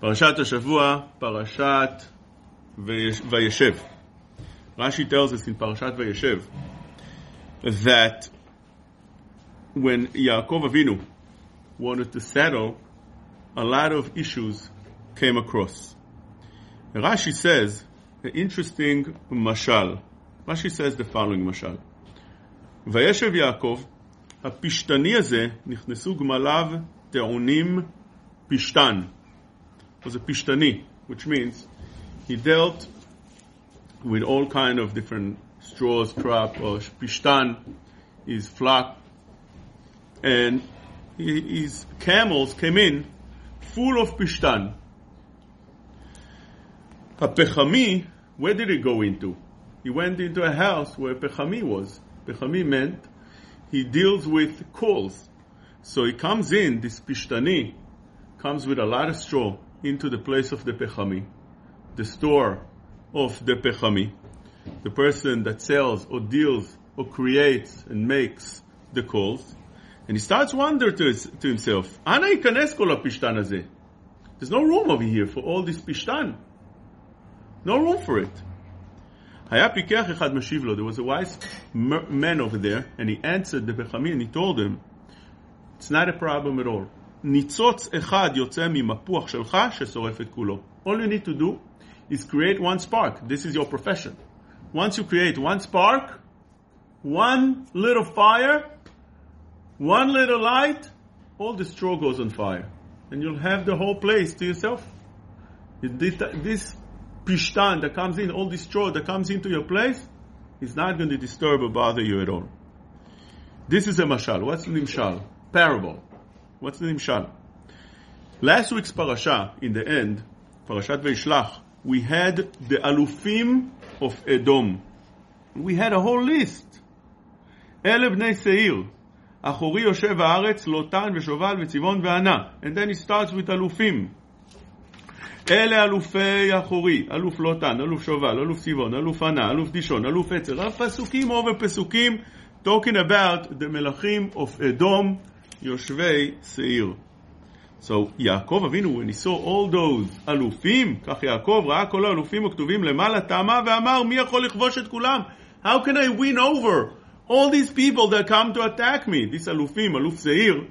פרשת השבוע, פרשת ויש- וישב. Rashi tells us in Parashat Vayeshev that when Yaakov Avinu wanted to settle, a lot of issues came across. Rashi says an interesting mashal. Rashi says the following mashal. וישב יעקב, הפשתני הזה, נכנסו גמליו טעונים פשתן. was a pishtani, which means he dealt with all kind of different straws, crop, or pishtan, his flock, and his camels came in full of pishtan. A pechami, where did he go into? He went into a house where pechami was. Pechami meant he deals with coals. So he comes in, this pishtani, comes with a lot of straw into the place of the Pechami, the store of the Pechami, the person that sells or deals or creates and makes the calls, and he starts wondering to, his, to himself, Ana ikanes kol pishtan. There's no room over here for all this pishtan. No room for it. There was a wise man over there, and he answered the Pechami, and he told him, it's not a problem at all. ניצוץ אחד יוצא ממפוח שלך ששורף את כולו. All you need to do is create one spark. This is your profession. Once you create one spark, one little fire, one little light, all the straw goes on fire. And you'll have the whole place to yourself. This, this pishtan that comes in, all this straw that comes into your place, is not going to disturb or bother you at all. This is a mashal. What's the nimshal? Parable. What's the nimshal? Last week's parasha, in the end, Parashat Veishlach, we had the alufim of Edom. We had a whole list. אלה בני שעיר, אחורי יושב הארץ, לוטן ושובל וצבעון וענה. And then he starts with אלופים. אלה אלופי אחורי, אלוף לוטן, אלוף שובל, אלוף צבעון, אלוף ענה, אלוף דישון, אלוף עצר, הפסוקים over פסוקים, talking about the מלכים of Edom, יושבי שעיר. So יעקב אבינו, when he saw all those אלופים, כך יעקב ראה כל האלופים הכתובים למעלה, טעמה ואמר, מי יכול לכבוש את כולם? How can I win over all these people that come to attack me? These אלופים, אלוף שעיר,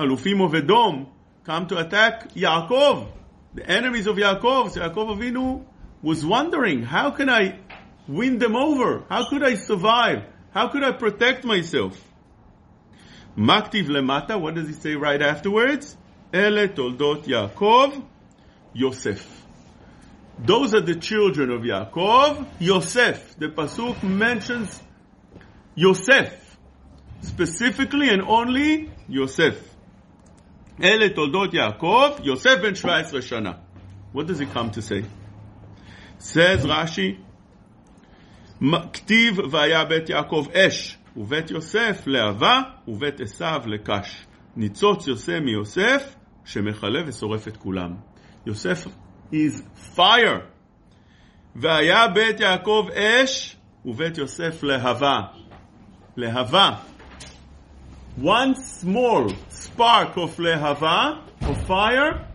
אלופים of Edom, come to attack Yaakov, the enemies of Yaakov. So Yaakov Avinu was wondering, how can I win them over? How could I survive? How could I protect myself? Maktiv lemata, what does he say right afterwards? Ele toldot Yaakov, Yosef. Those are the children of Yaakov, Yosef. The pasuk mentions Yosef, specifically and only Yosef. אלה תולדות יעקב, יוסף בן 17 שנה. What does it come to say? Says Rashi, "מ- כתיב והיה בית יעקב אש, ובית יוסף להבה, ובית עשיו לקש. ניצוץ יוצא מיוסף, שמכלה ושורף את כולם. יוסף is fire. והיה בית יעקב אש, ובית יוסף להבה. להבה. one small spark of lehava, of fire,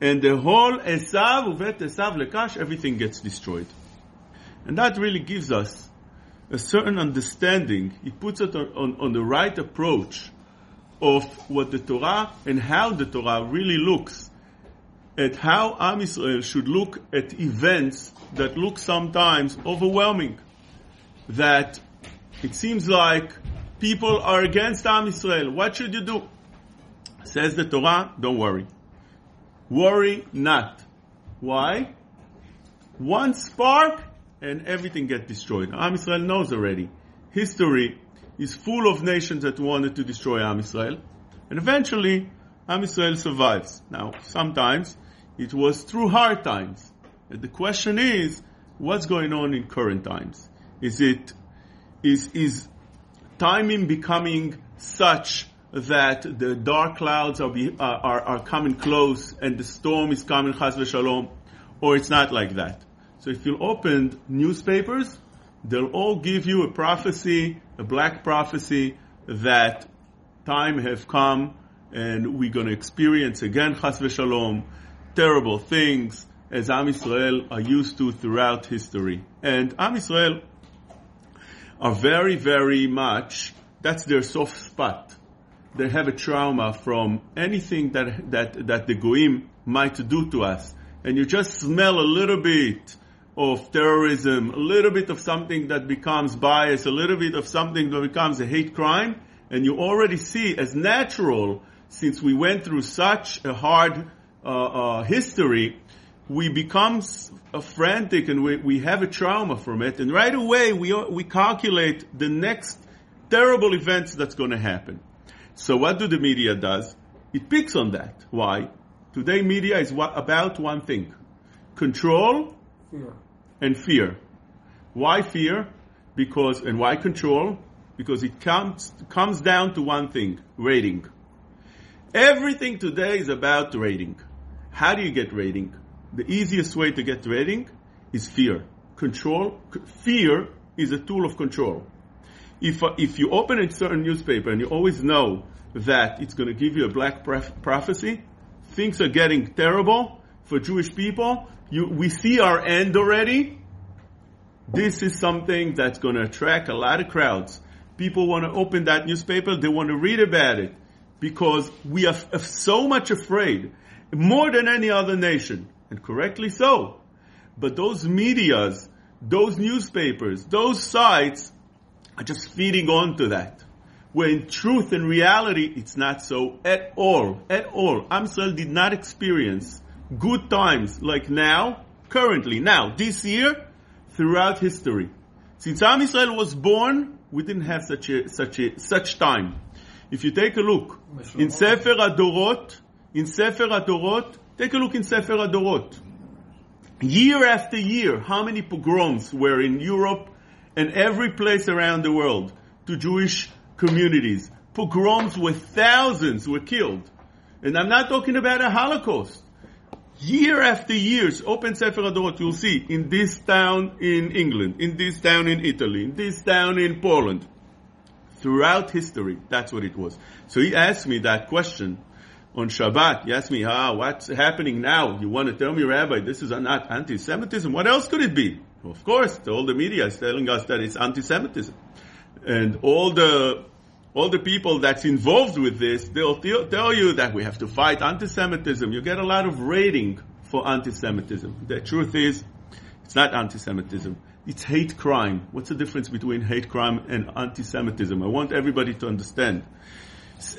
and the whole Esav, Uvet Esav Lekash, everything gets destroyed. And that really gives us a certain understanding. It puts it on, on, on the right approach of what the Torah and how the Torah really looks at how Am Israel should look at events that look sometimes overwhelming. That it seems like people are against Am Israel. What should you do? Says the Torah, don't worry. Worry not. Why? One spark and everything gets destroyed. Am Israel knows already. History is full of nations that wanted to destroy Am Israel. And eventually, Am Israel survives. Now, sometimes it was through hard times. And the question is, what's going on in current times? Is it, is, is timing becoming such that the dark clouds are, be, are, are, are coming close and the storm is coming, chas v'shalom, or it's not like that. So if you open newspapers, they'll all give you a prophecy, a black prophecy, that time have come and we're going to experience again, chas v'shalom, terrible things as Am Yisrael are used to throughout history. And Am Yisrael are very, very much, that's their soft spot. They have a trauma from anything that, that, that the Goim might do to us. And you just smell a little bit of terrorism, a little bit of something that becomes bias, a little bit of something that becomes a hate crime, and you already see as natural, since we went through such a hard uh, uh, history, we become uh, frantic and we, we have a trauma from it, and right away we, we calculate the next terrible events that's going to happen. So what do the media does? It picks on that. Why? Today media is what, about one thing. Control Fear. And fear. Why fear? Because, and why control? Because it comes, comes down to one thing, rating. Everything today is about rating. How do you get rating? The easiest way to get rating is fear. Control, fear is a tool of control. If, if you open a certain newspaper and you always know that it's going to give you a black proph- prophecy, things are getting terrible for Jewish people, you, we see our end already. This is something that's going to attract a lot of crowds. People want to open that newspaper, they want to read about it because we are f- so much afraid, more than any other nation, and correctly so. But those medias, those newspapers, those sites are just feeding on to that. Where in truth and reality, it's not so at all. At all. Amsel did not experience good times like now, currently, now, this year, throughout history. Since Am Israel was born, we didn't have such a, such a, such time. If you take a look in Sefer Adorot, in Sefer Adorot, take a look in Sefer Adorot. Year after year, how many pogroms were in Europe and every place around the world to Jewish communities? Pogroms where thousands were killed. And I'm not talking about a Holocaust. Year after years, open Sefer Adorot, you'll see in this town in England, in this town in Italy, in this town in Poland. Throughout history, that's what it was. So he asked me that question on Shabbat. He asked me, ah, what's happening now? You want to tell me, Rabbi, this is not anti-Semitism? What else could it be? Of course, all the media is telling us that it's anti-Semitism. And all the, all the people that's involved with this, they'll t- tell you that we have to fight anti-Semitism. You get a lot of rating for anti-Semitism. The truth is, it's not anti-Semitism. It's hate crime. What's the difference between hate crime and anti-Semitism? I want everybody to understand.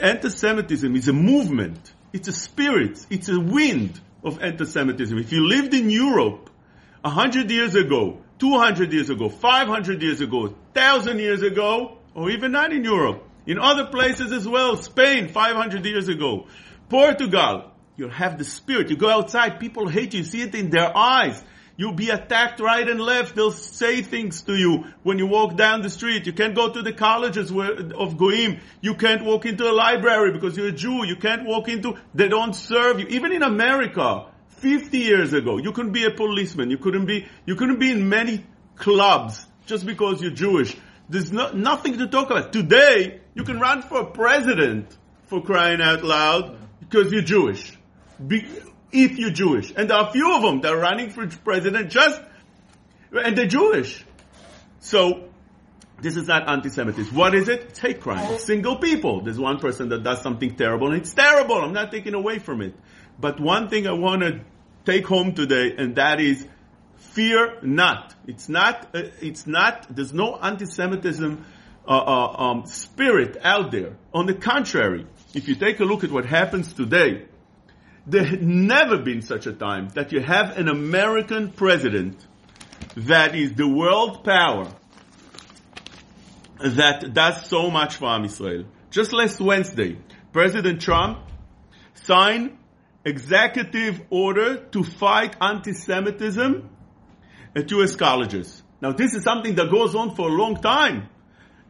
Anti-Semitism is a movement. It's a spirit. It's a wind of anti-Semitism. If you lived in Europe a hundred years ago, 200 years ago, 500 years ago, 1000 years ago, or even not in Europe, in other places as well, Spain 500 years ago, Portugal, you have the spirit. You go outside, people hate you, you see it in their eyes. You'll be attacked right and left. They'll say things to you when you walk down the street. You can't go to the colleges of Goim. You can't walk into a library because you're a Jew. You can't walk into, they don't serve you. Even in America, 50 years ago, you couldn't be a policeman. You couldn't be, you couldn't be in many clubs just because you're Jewish. There's no, nothing to talk about. Today, you can run for president for crying out loud because you're Jewish. Be, if you're Jewish. And there are a few of them that are running for president just, and they're Jewish. So, this is not anti-Semitism. What is it? It's hate crime. Single people. There's one person that does something terrible and it's terrible. I'm not taking away from it. But one thing I want to take home today and that is fear not. It's not, uh, it's not, there's no anti-Semitism uh, uh, um, spirit out there. On the contrary, if you take a look at what happens today, there had never been such a time that you have an American president that is the world power that does so much for Israel. Just last Wednesday, President Trump signed executive order to fight anti-Semitism at U.S. colleges. Now this is something that goes on for a long time.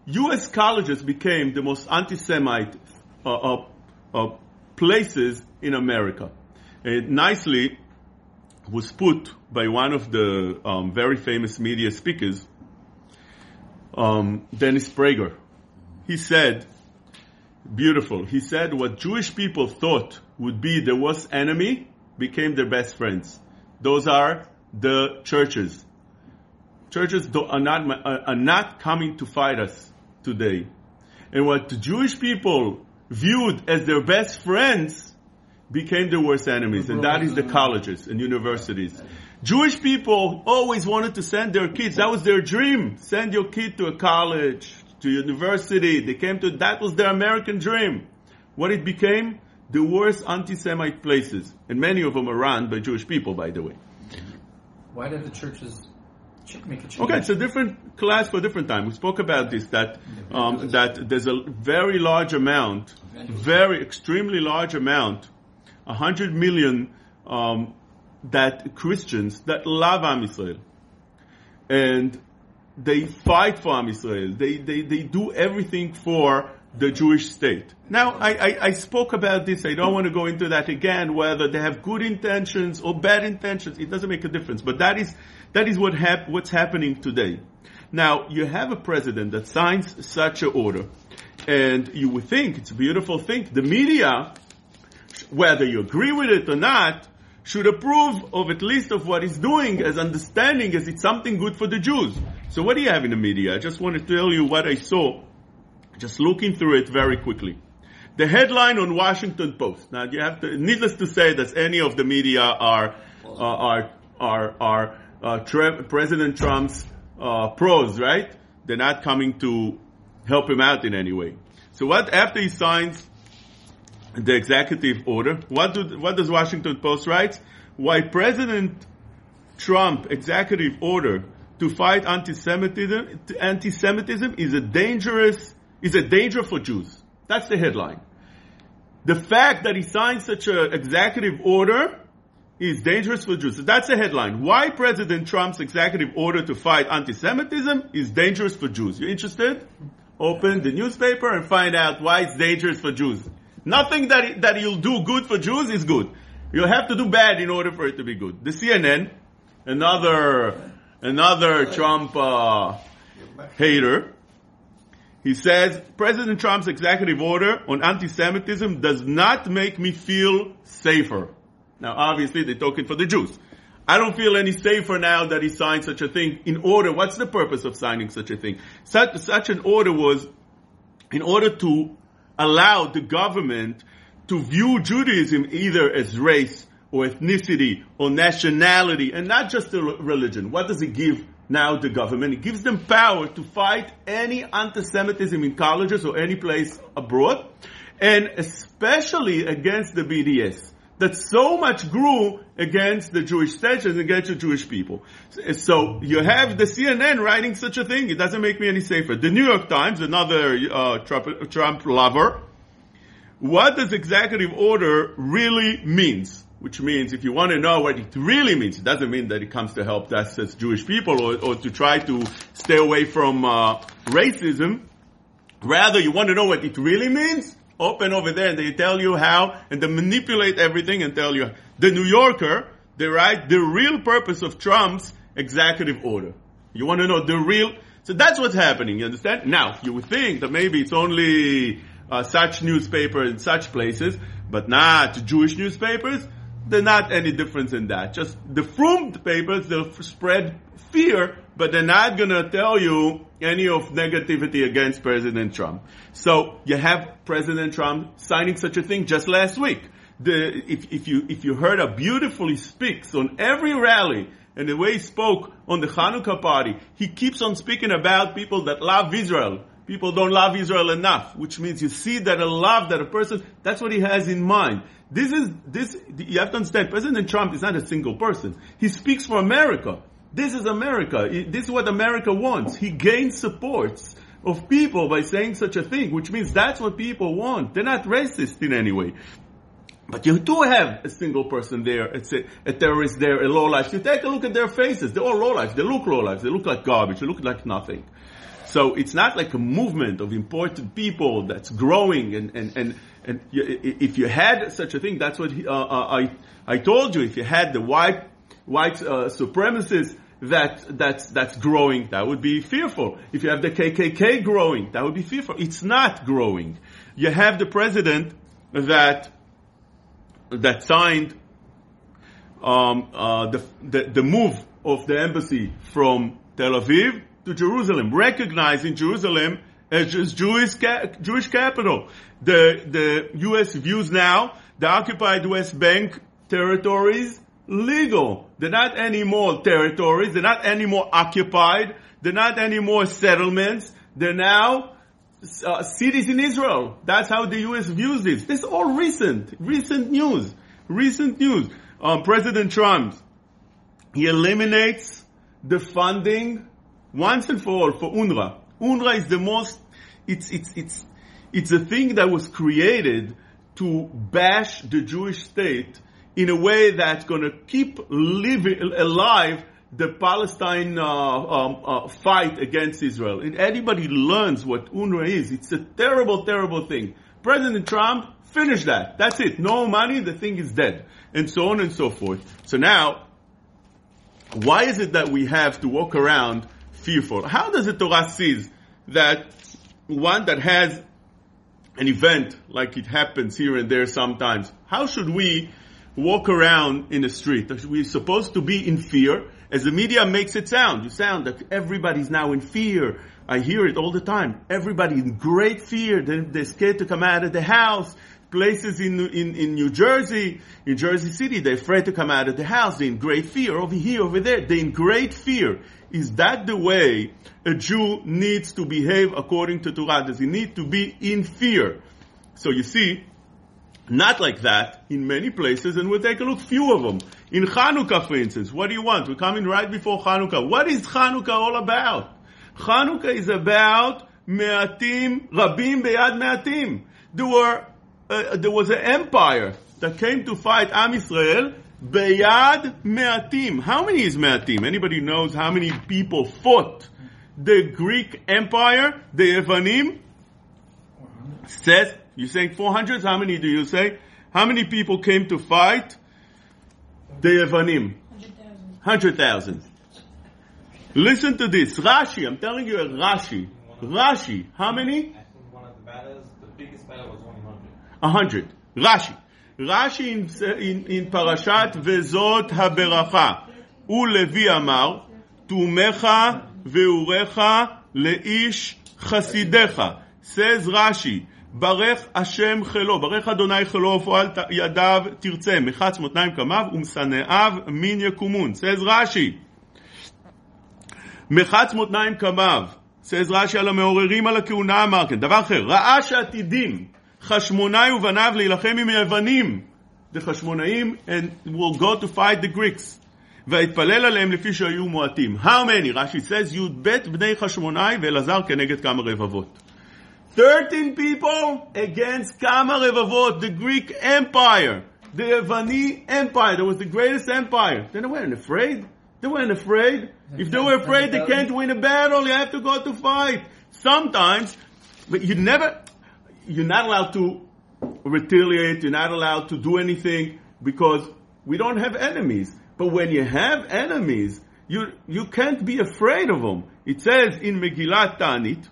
U.S. colleges became the most anti-Semite uh, uh, uh, places in America. It nicely was put by one of the um, very famous media speakers, um, Dennis Prager. He said, beautiful. He said what Jewish people thought would be their worst enemy became their best friends. Those are the churches. Churches are not, are not coming to fight us today. And what the Jewish people viewed as their best friends became their worst enemies, and that is the colleges and universities. Jewish people always wanted to send their kids. That was their dream. Send your kid to a college, to university. They came to, that was their American dream. What it became? The worst anti-Semite places. And many of them are run by Jewish people, by the way. Why did the churches? Okay, it's a different class for a different time. We spoke about this, that, um, that there's a very large amount, very extremely large amount, hundred million, um, that Christians that love Am Yisrael and they fight for Am Yisrael. They, they, they do everything for the Jewish state. Now, I, I, I, spoke about this. I don't want to go into that again, whether they have good intentions or bad intentions. It doesn't make a difference. But that is, that is what hap- what's happening today. Now, you have a president that signs such an order, and you would think it's a beautiful thing. The media, whether you agree with it or not, should approve of at least of what he's doing as understanding as it's something good for the Jews. So what do you have in the media? I just want to tell you what I saw, just looking through it very quickly. The headline on Washington Post. Now you have to, needless to say that any of the media are, uh, are, are, are, uh, President Trump's, uh, pros, right? They're not coming to help him out in any way. So what, after he signs the executive order. What, do, what does Washington Post write? Why President Trump executive order to fight anti-Semitism, anti-Semitism is a dangerous, is a danger for Jews. That's the headline. The fact that he signed such an executive order is dangerous for Jews. That's the headline. Why President Trump's executive order to fight anti-Semitism is dangerous for Jews. You interested? Open the newspaper and find out why it's dangerous for Jews. Nothing that, that you'll do good for Jews is good. You'll have to do bad in order for it to be good. The CNN, another, another Trump, uh, hater, he says, President Trump's executive order on anti-Semitism does not make me feel safer. Now obviously they're talking for the Jews. I don't feel any safer now that he signed such a thing in order. What's the purpose of signing such a thing? Such, such an order was in order to allow the government to view Judaism either as race or ethnicity or nationality and not just a religion. What does it give now the government? It gives them power to fight any anti-Semitism in colleges or any place abroad and especially against the BDS that so much grew against the Jewish state and against the Jewish people. So you have the CNN writing such a thing. It doesn't make me any safer. The New York Times, another uh, Trump, Trump lover, what does executive order really means? Which means if you want to know what it really means, it doesn't mean that it comes to help us as Jewish people or, or to try to stay away from uh, racism. Rather, you want to know what it really means? open over there and they tell you how and they manipulate everything and tell you. The New Yorker, they write the real purpose of Trump's executive order. You want to know the real, so that's what's happening, you understand? Now, you would think that maybe it's only uh, such newspaper in such places, but not Jewish newspapers. They're not any difference in that. Just the frumed papers, they'll spread fear, but they're not gonna tell you any of negativity against President Trump. So you have President Trump signing such a thing just last week. The, if, if you, if you heard how beautifully he speaks on every rally, and the way he spoke on the Hanukkah party, he keeps on speaking about people that love Israel. People don't love Israel enough, which means you see that a love that a person, that's what he has in mind. This is, this, you have to understand, President Trump is not a single person. He speaks for America. This is America. This is what America wants. He gains supports of people by saying such a thing, which means that's what people want. They're not racist in any way. But you do have a single person there, a, a terrorist there, a low life. You take a look at their faces. They're all low life. They look low life. They look like garbage. They look like nothing. So it's not like a movement of important people that's growing and, and, and, and if you had such a thing, that's what he, uh, uh, I, I told you, if you had the white, white uh, supremacists that, that's, that's growing, that would be fearful. If you have the KKK growing, that would be fearful. It's not growing. You have the president that, that signed, um, uh, the, the, the move of the embassy from Tel Aviv to Jerusalem, recognizing Jerusalem as Jewish, Jewish capital. The, the U.S. views now the occupied West Bank territories legal. They're not anymore territories. They're not anymore occupied. They're not anymore settlements. They're now uh, cities in Israel. That's how the U.S. views this. This is all recent, recent news, recent news. Um, President Trump, he eliminates the funding once and for all for UNRWA. UNRWA is the most, it's, it's, it's, it's a thing that was created to bash the Jewish state in a way that's going to keep living alive the Palestine uh, um, uh, fight against Israel. And anybody learns what UNRWA is, it's a terrible, terrible thing. President Trump finished that. That's it. No money, the thing is dead. And so on and so forth. So now, why is it that we have to walk around fearful? How does the Torah see that one that has an event like it happens here and there sometimes, how should we walk around in the street? We're supposed to be in fear, as the media makes it sound. You sound that everybody's now in fear. I hear it all the time. Everybody in great fear. They're, they're scared to come out of the house. Places in, in, in New Jersey, in Jersey City, they're afraid to come out of the house. They're in great fear. Over here, over there, they're in great fear. Is that the way a Jew needs to behave according to Torah? Does he need to be in fear? So you see, not like that in many places, and we'll take a look, few of them. In Hanukkah, for instance, what do you want? We're coming right before Hanukkah. What is Hanukkah all about? Hanukkah is about me'atim, rabim beyad me'atim. There were, uh, there was an empire that came to fight Am Israel, beyad me'atim. How many is me'atim? Anybody knows how many people fought the Greek Empire, the Evanim? Says you saying 400? How many do you say? How many people came to fight the Yevanim? 100,000. Listen to this. Rashi, I'm telling you Rashi. Rashi, how many? 100. 100. Rashi. Rashi in, in, in Parashat וזאת הברכה. ולוי אמר, תומך ואורך לאיש חסידיך. Says Rashi, ברך השם חילו, ברך אדוני חילו ופועל ידיו תרצה, מחץ מותניים קמיו ומשנאיו מין יקומון. says רש"י, מחץ מותניים קמיו, says רש"י על המעוררים על הכהונה אמר כן. דבר אחר, ראה שעתידים חשמונאי ובניו להילחם עם היוונים, the חשמונאים and will go to fight the Greeks. והתפלל עליהם לפי שהיו מועטים. How many? רש"י says י"ב בני חשמונאי ואלעזר כנגד כמה רבבות. 13 people against Kama Revavot, the Greek Empire, the Evani Empire, that was the greatest empire. They weren't afraid. They weren't afraid. If they were afraid they can't win a battle, you have to go to fight. Sometimes, but you never, you're not allowed to retaliate, you're not allowed to do anything because we don't have enemies. But when you have enemies, you, you can't be afraid of them. It says in Megillat Tanit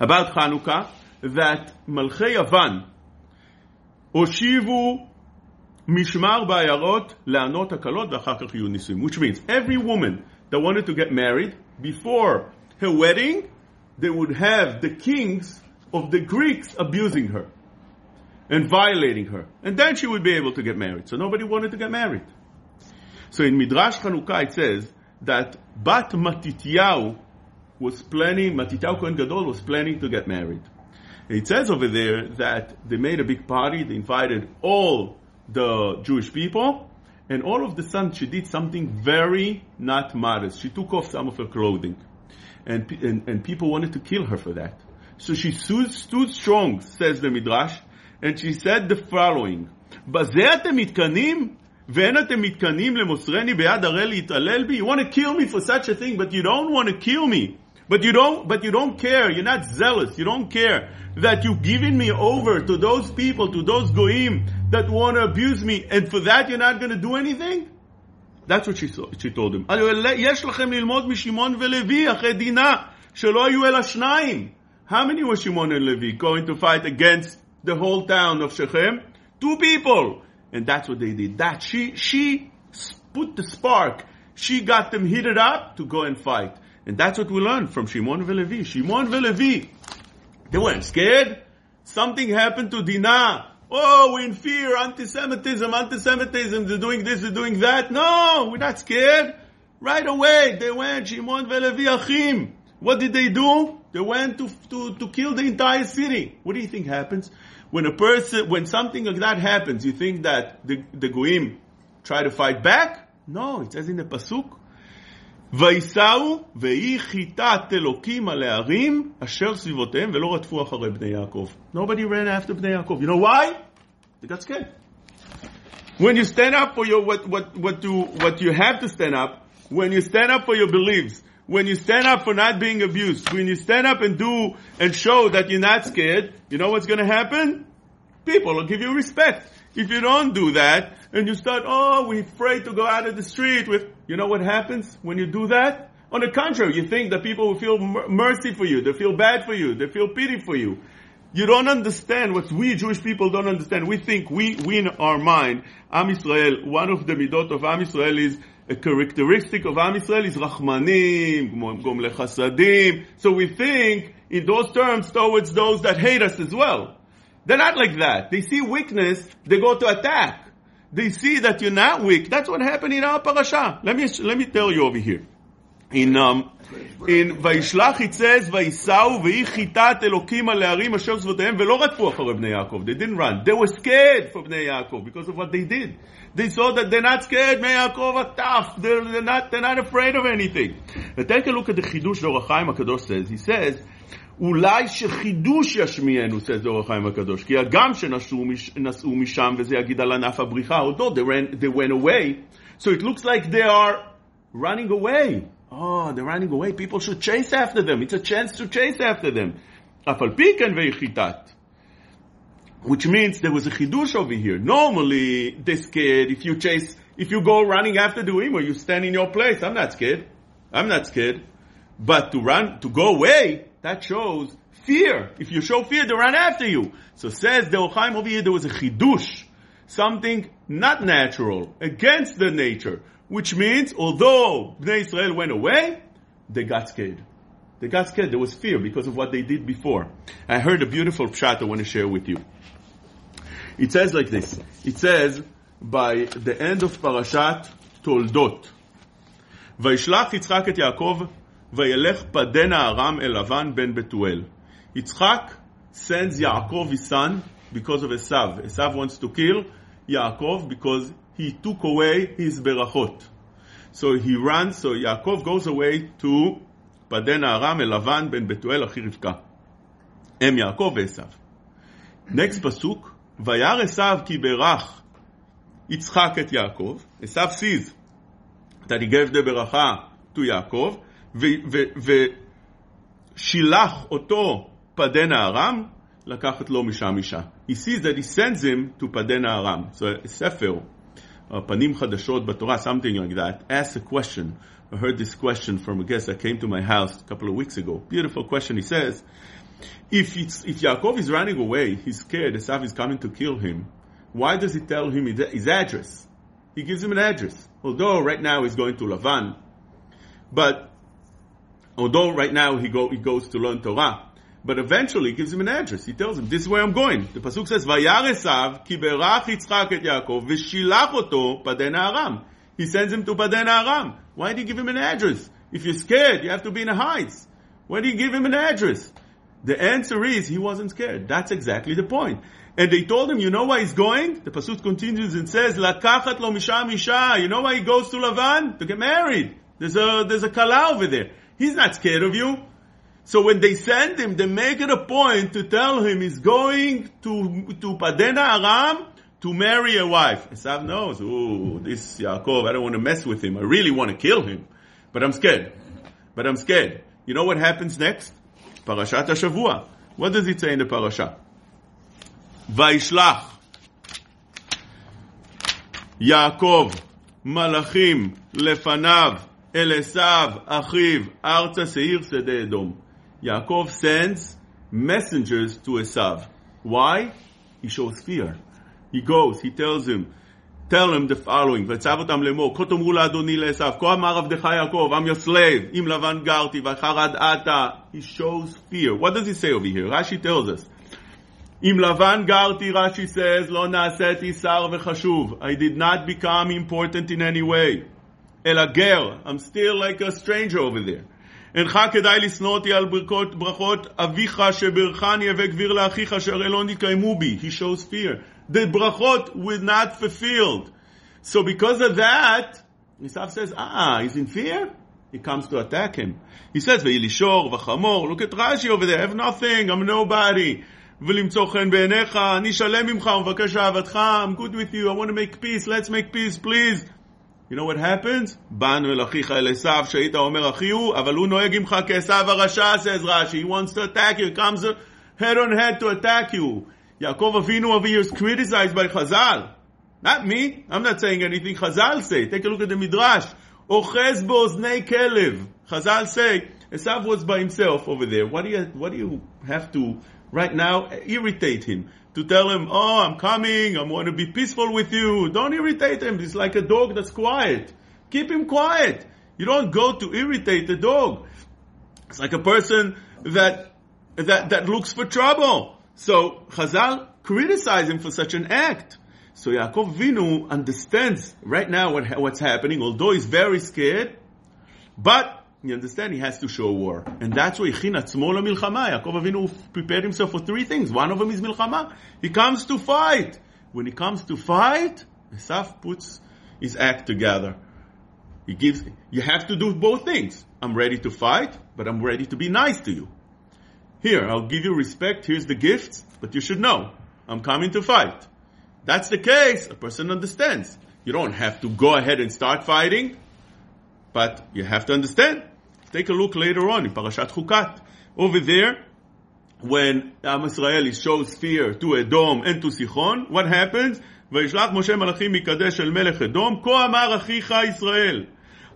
about Hanukkah that Malchei Yavan Oshivu Mishmar Bayarot Leanot Akalot V'achar which means every woman that wanted to get married before her wedding, they would have the kings of the Greeks abusing her and violating her. And then she would be able to get married. So nobody wanted to get married. So in Midrash Chanukah it says that Bat Matityahu was planning, Matityahu Kohen Gadol was planning to get married. It says over there that they made a big party, they invited all the Jewish people, and all of the sudden she did something very not modest. She took off some of her clothing. And, and, and people wanted to kill her for that. So she stood, stood strong, says the Midrash, and she said the following, בזה אתם מתקנאים? ואין אתם מתקנאים למוסרני ביד הרי להתעלל בי? You want to kill me for such a thing, but you don't want to kill me. But you don't, but you don't care. You're not zealous. You don't care that you've given me over to those people, to those goyim that want to abuse me. And for that, you're not going to do anything? That's what she, saw, she told him. יש לכם ללמוד משמעון ולוי אחרי דינה, שלא היו אלא שניים. How many were Shimon and Levi going to fight against the whole town of Shechem? Two people. And that's what they did. That she, she put the spark. She got them heated up to go and fight. And that's what we learned from Shimon and Levi. Shimon and Levi, they weren't scared. Something happened to Dinah. Oh, we're in fear, anti-Semitism, anti-Semitism, they're doing this, they're doing that. No, we're not scared. Right away, they went, Shimon Velevi Achim. What did they do? They went to, to, to kill the entire city. What do you think happens? When a person, when something like that happens, you think that the, the Goim try to fight back? No, it says in the Pasuk, ויסעו ויהי חיטת אלוקים על הערים אשר סביבותיהם ולא רדפו אחרי בני יעקב. Nobody ran after בני יעקב. You know why? They got scared. When you stand up for your what what what you what you have to stand up, when you stand up for your beliefs, when you stand up for not being abused, when you stand up and do and show that you're not scared, you know what's going to happen? People will give you respect. If you don't do that, and you start, oh, we're afraid to go out of the street with, you know what happens when you do that? On the contrary, you think that people will feel mercy for you, they feel bad for you, they feel pity for you. You don't understand what we Jewish people don't understand. We think we, win our mind, Am Yisrael, one of the midot of Am Yisrael is, a characteristic of Am Yisrael is Rachmanim, Chasadim. So we think in those terms towards those that hate us as well. They're not like that. They see weakness, they go to attack. They see that you're not weak. That's what happened in our parasha. Let me, let me tell you over here. In, um, in וישלח it says, ויסעו ויהי חיטת אלוקים על הערים אשר שפותיהם ולא רדפו אחרי בני יעקב. They didn't run. They were scared for בני יעקב because of what they did. They saw that they're not scared, בני יעקב are tough. They're, they're, not, they're not afraid of anything. But take a look at the חידוש שאור החיים הקדוש says. He says, אולי שחידוש ישמיענו, says אור החיים הקדוש, כי הגם שנסעו משם וזה יגיד על ענף הבריחה, although they, ran, they went away, so it looks like they are running away. Oh, they're running away. People should chase after them. It's a chance to chase after them. Which means there was a chidush over here. Normally, they're scared if you chase, if you go running after the or you stand in your place. I'm not scared. I'm not scared. But to run, to go away, that shows fear. If you show fear, they run after you. So says the Ochaim over here, there was a chidush, something not natural, against the nature. which means although Bnei Israel went away, they got scared. They got scared. There was fear because of what they did before. I heard a beautiful pshat I want to share with you. It says like this. It says by the end of Parashat Toldot, וישלח יצחק את יעקב וילך פדנה ארם אל לבן בן בתואל. Yitzchak sends Yaakov his son because of Esav. Esav wants to kill Yaakov because he took away his berachot. So he runs, so Yaakov goes away to Padena Aram El Lavan ben Betuel Achi Rivka. Em Yaakov Esav. Next pasuk, Vayar Esav ki berach Yitzchak et Yaakov. Esav sees that he gave the beracha to Yaakov, ושילח אותו פדנה ארם, לקחת לו משם אישה. He sees that he sends him to פדנה ארם. So ספר, panim chadashot batora, something like that, asked a question. I heard this question from a guest that came to my house a couple of weeks ago. Beautiful question. He says, if it's, if Yaakov is running away, he's scared, Esav is coming to kill him, why does he tell him his address? He gives him an address. Although right now he's going to Lavan, but although right now he, go, he goes to learn Torah, but eventually gives him an address. He tells him, this is where I'm going. The Pasuk says, Vayaresav, ki berach Yitzchak et Yaakov, v'shilach oto paden aram. He sends him to Paden Aram. Why do you give him an address? If you're scared, you have to be in the heights. Why do you give him an address? The answer is he wasn't scared. That's exactly the point. And they told him, you know why he's going? The pasuk continues and says, "Lakachat lo misha misha." You know why he goes to Lavan to get married? There's a there's a kala over there. He's not scared of you. So when they send him, they make it a point to tell him he's going to, to Padena Aram to marry a wife. Esav knows, ooh, this Yaakov, I don't want to mess with him. I really want to kill him. But I'm scared. But I'm scared. You know what happens next? Parashat HaShavua. What does it say in the parasha? Vaishlach. Yaakov מלאכים לפניו אל עשיו אחיו ארצה שעיר שדה אדום. Yaakov sends messengers to Esav. Why? He shows fear. He goes, he tells him, tell him the following, וצב אותם לאמור, כה תאמרו לאדוני לעשו, כה אמר עבדך יעקב, I'm your slave, עם לבן גרתי, וחרד עתה. He shows fear. What does he say over here? Rashi tells us. עם לבן גרתי, Rashi says, לא נעשיתי שר וחשוב. I did not become important in any way. אלא גר, I'm still like a stranger over there. אינך כדאי לשנוא אותי על ברכות, ברכות אביך שברכני הווה גביר לאחיך אשר לא נתקיימו בי. He shows fear. The brachot were not fulfilled. So because of that, Esav says, ah, he's in fear? He comes to attack him. He says, ואילishor וחמור, look at Rashi over there, I have nothing, I'm nobody. ולמצוא חן בעיניך, אני שלם ממך ומבקש אהבתך, I'm good with you, I want to make peace, let's make peace, please. You know what happens? באנו אל אחיך אל עשיו, שהיית אומר אחי הוא, אבל הוא נוהג עמך כעשיו הרשע, says Rashi. He wants to attack you, he comes head on head to attack you. Yaakov Avinu over here is criticized by Chazal. Not me. I'm not saying anything Chazal say. Take a look at the Midrash. Ochez bo'oznei kelev. Chazal say, Esav was by himself over there. What do you, what do you have to, right now, irritate him? To tell him, oh, I'm coming, I want to be peaceful with you. Don't irritate him. He's like a dog that's quiet. Keep him quiet. You don't go to irritate the dog. It's like a person that, that, that looks for trouble. So Chazal criticize him for such an act. So Yaakov Vinu understands right now what, what's happening, although he's very scared, but you understand he has to show war. And that's why Ichin Atzmo Milchama. Yaakov Avinu prepared himself for three things. One of them is Milchama. He comes to fight. When he comes to fight, Esaf puts his act together. He gives, you have to do both things. I'm ready to fight, but I'm ready to be nice to you. Here, I'll give you respect, here's the gifts, but you should know, I'm coming to fight. That's the case, a person understands. You don't have to go ahead and start fighting, but you have to understand. Take a look later on in Parashat Chukat. Over there, when Am Israel shows fear to Edom and to Sichon, what happens? וישלח משה מלאכים מקדש אל מלך אדום, כה אמר אחיך ישראל.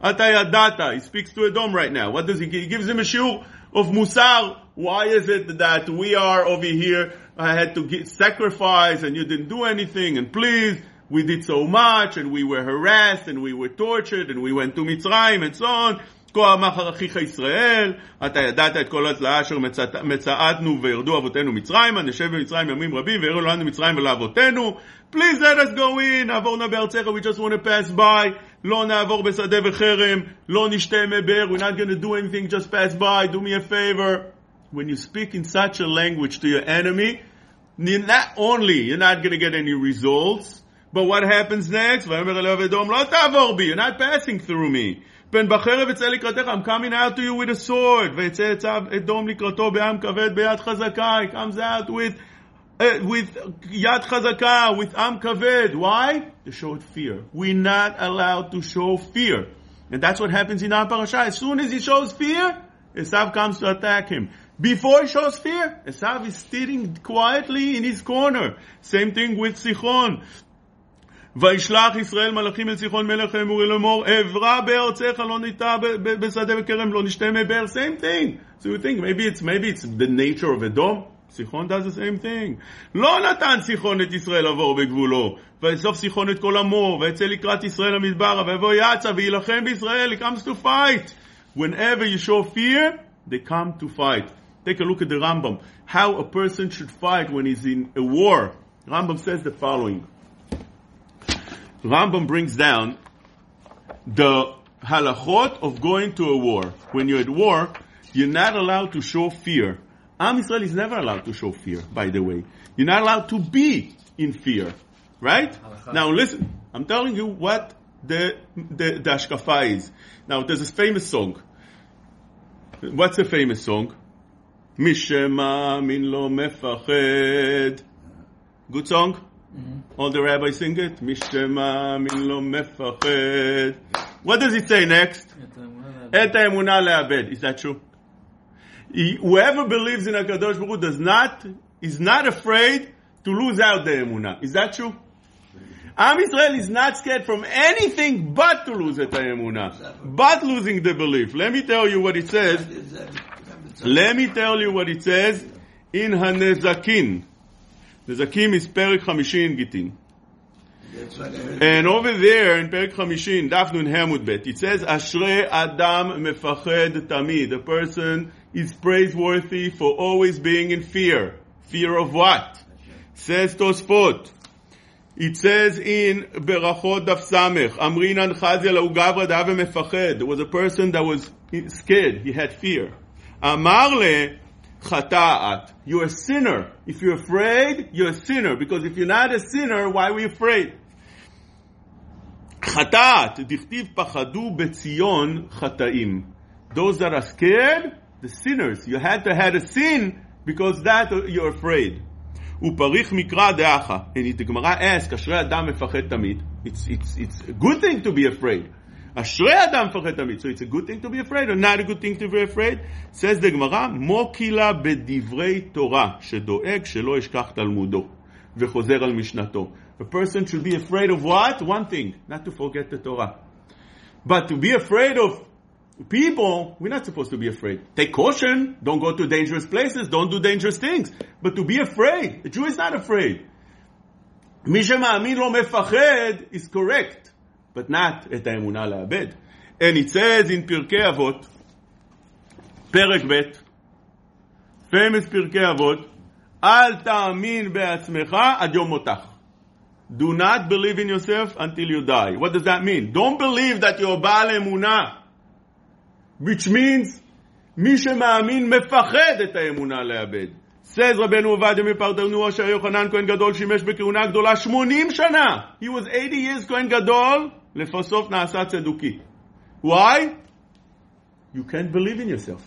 אתה ידעת, he speaks to Edom right now. What does he give? He gives him a shiur of Musar. Why is it that we are over here, I had to get sacrifice and you didn't do anything and please, we did so much and we were harassed and we were tortured and we went to Mitzrayim and so on. כה אמר אחיך ישראל, אתה ידעת את כל התלאה אשר מצעדנו וירדו אבותינו מצרימה, נשב במצרים ימים רבים והראו לנו מצרים ולאבותינו. Please let us go in, נעבור נא בארצך, we just want to pass by, לא נעבור בשדה וחרם, לא נשתה מבאר, we're not going to do anything, just pass by, do me a favor. When you speak in such a language to your enemy, not only you're not going to get any results, but what happens next? ויאמר אליו אדום, לא תעבור בי, you're not passing through me. פן בחרב אצא לקראתך, I'm coming out to you with a sword. ויצא צו אדום לקראתו בעם כבד ביד חזקה. He comes out with, uh, with יד חזקה, with עם כבד. Why? To show fear. We're not allowed to show fear. And that's what happens in our parasha. As soon as he shows fear, Esav comes to attack him. Before he shows fear, Esav is sitting quietly in his corner. Same thing with Sichon. וישלח ישראל מלאכים אל סיחון מלך אמורי לאמור, אברה בארצך לא ניטע בשדה וכרם, לא נשתה מבאר, same thing. So you think, maybe it's, maybe it's the nature of Edom? סיחון does the same thing. לא נתן סיחון את ישראל עבור בגבולו, ויאסוף סיחון את כל עמו, ויצא לקראת ישראל למדבר, ויבוא יצא ויילחם בישראל, he comes to fight. Whenever you show fear, they come to fight. Take a look at the Rambam. How a person should fight when he's in a war. Rambam says the following. Rambam brings down the halachot of going to a war. When you're at war, you're not allowed to show fear. Am Israel is never allowed to show fear, by the way. You're not allowed to be in fear. Right? Now listen, I'm telling you what the, the, the Ashkafa is. Now there's this famous song. What's a famous song? Mishema min lo mefached. Good song? Mm-hmm. All the rabbis sing it. Mishema min lo mefached. What does it say next? Et le'abed. Is that true? Whoever believes in HaKadosh Baruch Hu does not, is not afraid to lose out the emunah. Is that true? Am Israel is not scared from anything but to lose at but losing the belief. Let me tell you what it says. Let me tell you what it says in Hanezakin. And over there in Perik Hamishin, Daf Nun it says, "Ashre Adam Mefached Tamid. The person is praiseworthy for always being in fear. Fear of what? Says Tosfot. It says in Berachot Daf Samech, Amrinan Chazia Laugavra Dave Mefached. was a person that was scared. He had fear. Amarle Chata'at. You're a sinner. If you're afraid, you're a sinner. Because if you're not a sinner, why are we afraid? Chata'at. Dichtiv Pachadu Betzion Chata'im. Those that are scared, the sinners. You had to have a sin because that you're afraid. ופריך מקרא דאחה. And the Gemara asks, אשרי אדם מפחד תמיד. It's, it's, it's a good thing to be afraid. אשרי אדם מפחד תמיד. So it's a good thing to be afraid or not a good thing to be afraid? says the Gemara, מוקילה בדברי תורה, שדואג שלא ישכח תלמודו, וחוזר על משנתו. A person should be afraid of what? One thing, not to forget the Torah. But to be afraid of people, we're not supposed to be afraid. Take caution. Don't go to dangerous places. Don't do dangerous things. But to be afraid, the Jew is not afraid. מי שמאמין לא מפחד is correct, but not את האמונה לאבד. And it says in פרקי אבות, פרק ב', famous פרקי אבות, אל תאמין בעצמך עד יום מותך. Do not believe in yourself until you die. What does that mean? Don't believe that you're בעל אמונה which means מי שמאמין מפחד את האמונה לאבד. says רבנו עובדיה מפרדנוע שיוחנן כהן גדול שימש בכהונה גדולה 80 שנה. He was 80 years כהן גדול, לבסוף נעשה צדוקי. Why? You can't believe in yourself.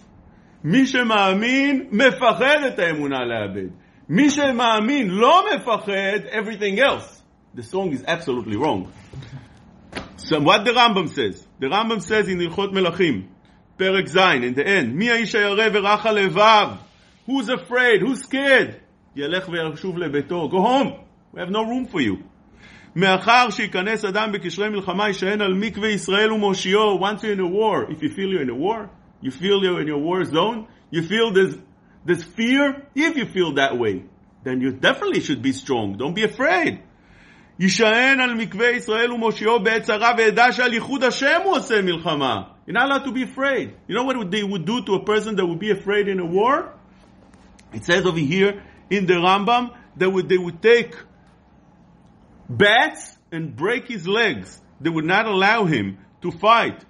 מי שמאמין מפחד את האמונה לאבד. מי שמאמין לא מפחד, everything else. The song is absolutely wrong. So what the Rambam says? The Rambam says in הלכות מלכים, פרק ז', in the end, מי האיש הירא ורך הלבב? Who's afraid? Who's scared? ילך וישוב לביתו. Go home. We have no room for you. מאחר שייכנס אדם בקשרי מלחמה, יישען על מקווה ישראל ומושיעו. Once you're in a war, if you feel you're in a war, you feel you're in your war zone, you feel there's, there's fear, if you feel that way, then you definitely should be strong. Don't be afraid. יישען על מקווה ישראל ומושיעו בעת צרה וידע שעל ייחוד השם הוא עושה מלחמה. You're not allowed to be afraid. You know what they would do to a person that would be afraid in a war? It says over here in the Rambam that would, they would take bats and break his legs. They would not allow him to fight.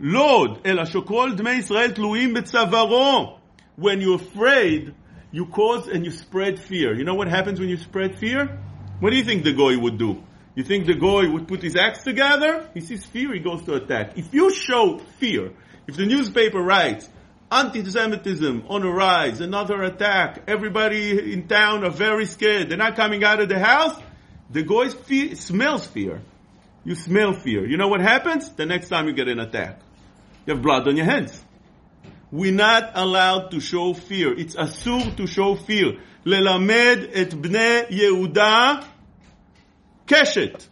Lord, אלא שכל דמי ישראל תלויים בצווארו. When you're afraid, you cause and you spread fear. You know what happens when you spread fear? What do you think the goy would do? You think the goy would put his axe together? He sees fear, he goes to attack. If you show fear, if the newspaper writes, anti-Semitism on a rise, another attack, everybody in town are very scared, they're not coming out of the house, the goy fe- smells fear. You smell fear. You know what happens? The next time you get an attack. You have blood on your hands. We're not allowed to show fear. It's asur to show fear. ללמד את בני יהודה קשת.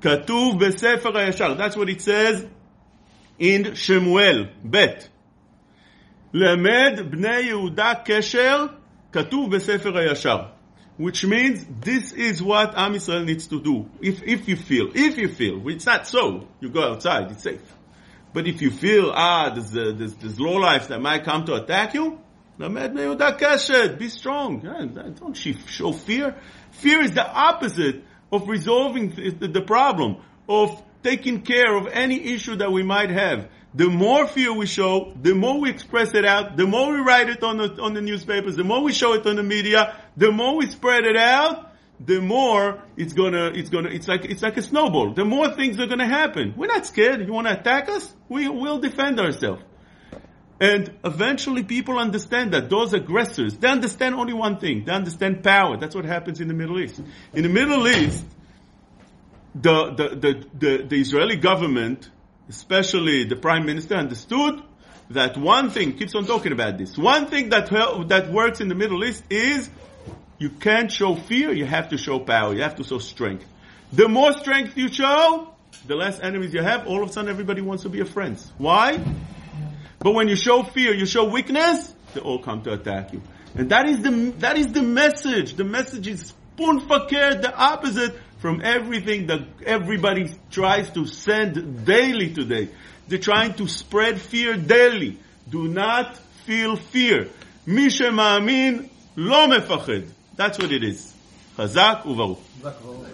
כתוב בספר הישר. That's what it says in שמואל, ב'. למד בני יהודה קשר, כתוב בספר הישר. which means this is what Am Yisrael needs to do. If, if you feel, if you feel, it's not so, you go outside, it's safe. But if you feel, ah, there's, uh, there's, there's low life that might come to attack you, be strong. Don't show fear. Fear is the opposite of resolving the problem, of taking care of any issue that we might have. The more fear we show, the more we express it out, the more we write it on the, on the newspapers, the more we show it on the media, the more we spread it out, the more it's gonna, it's gonna, it's like, it's like a snowball. The more things are gonna happen. We're not scared. You wanna attack us? We will defend ourselves. And eventually people understand that those aggressors, they understand only one thing. They understand power. That's what happens in the Middle East. In the Middle East, the, the, the, the, the Israeli government, especially the prime minister, understood that one thing, keeps on talking about this, one thing that, that works in the Middle East is You can't show fear, you have to show power, you have to show strength. The more strength you show, the less enemies you have, all of a sudden everybody wants to be your friends. Why? But when you show fear, you show weakness, they all come to attack you. And that is the, that is the message. The message is spoon the opposite from everything that everybody tries to send daily today. They're trying to spread fear daily. Do not feel fear. מי שמאמין לא מפחד. That's what it is. חזק וברוך. Zakro.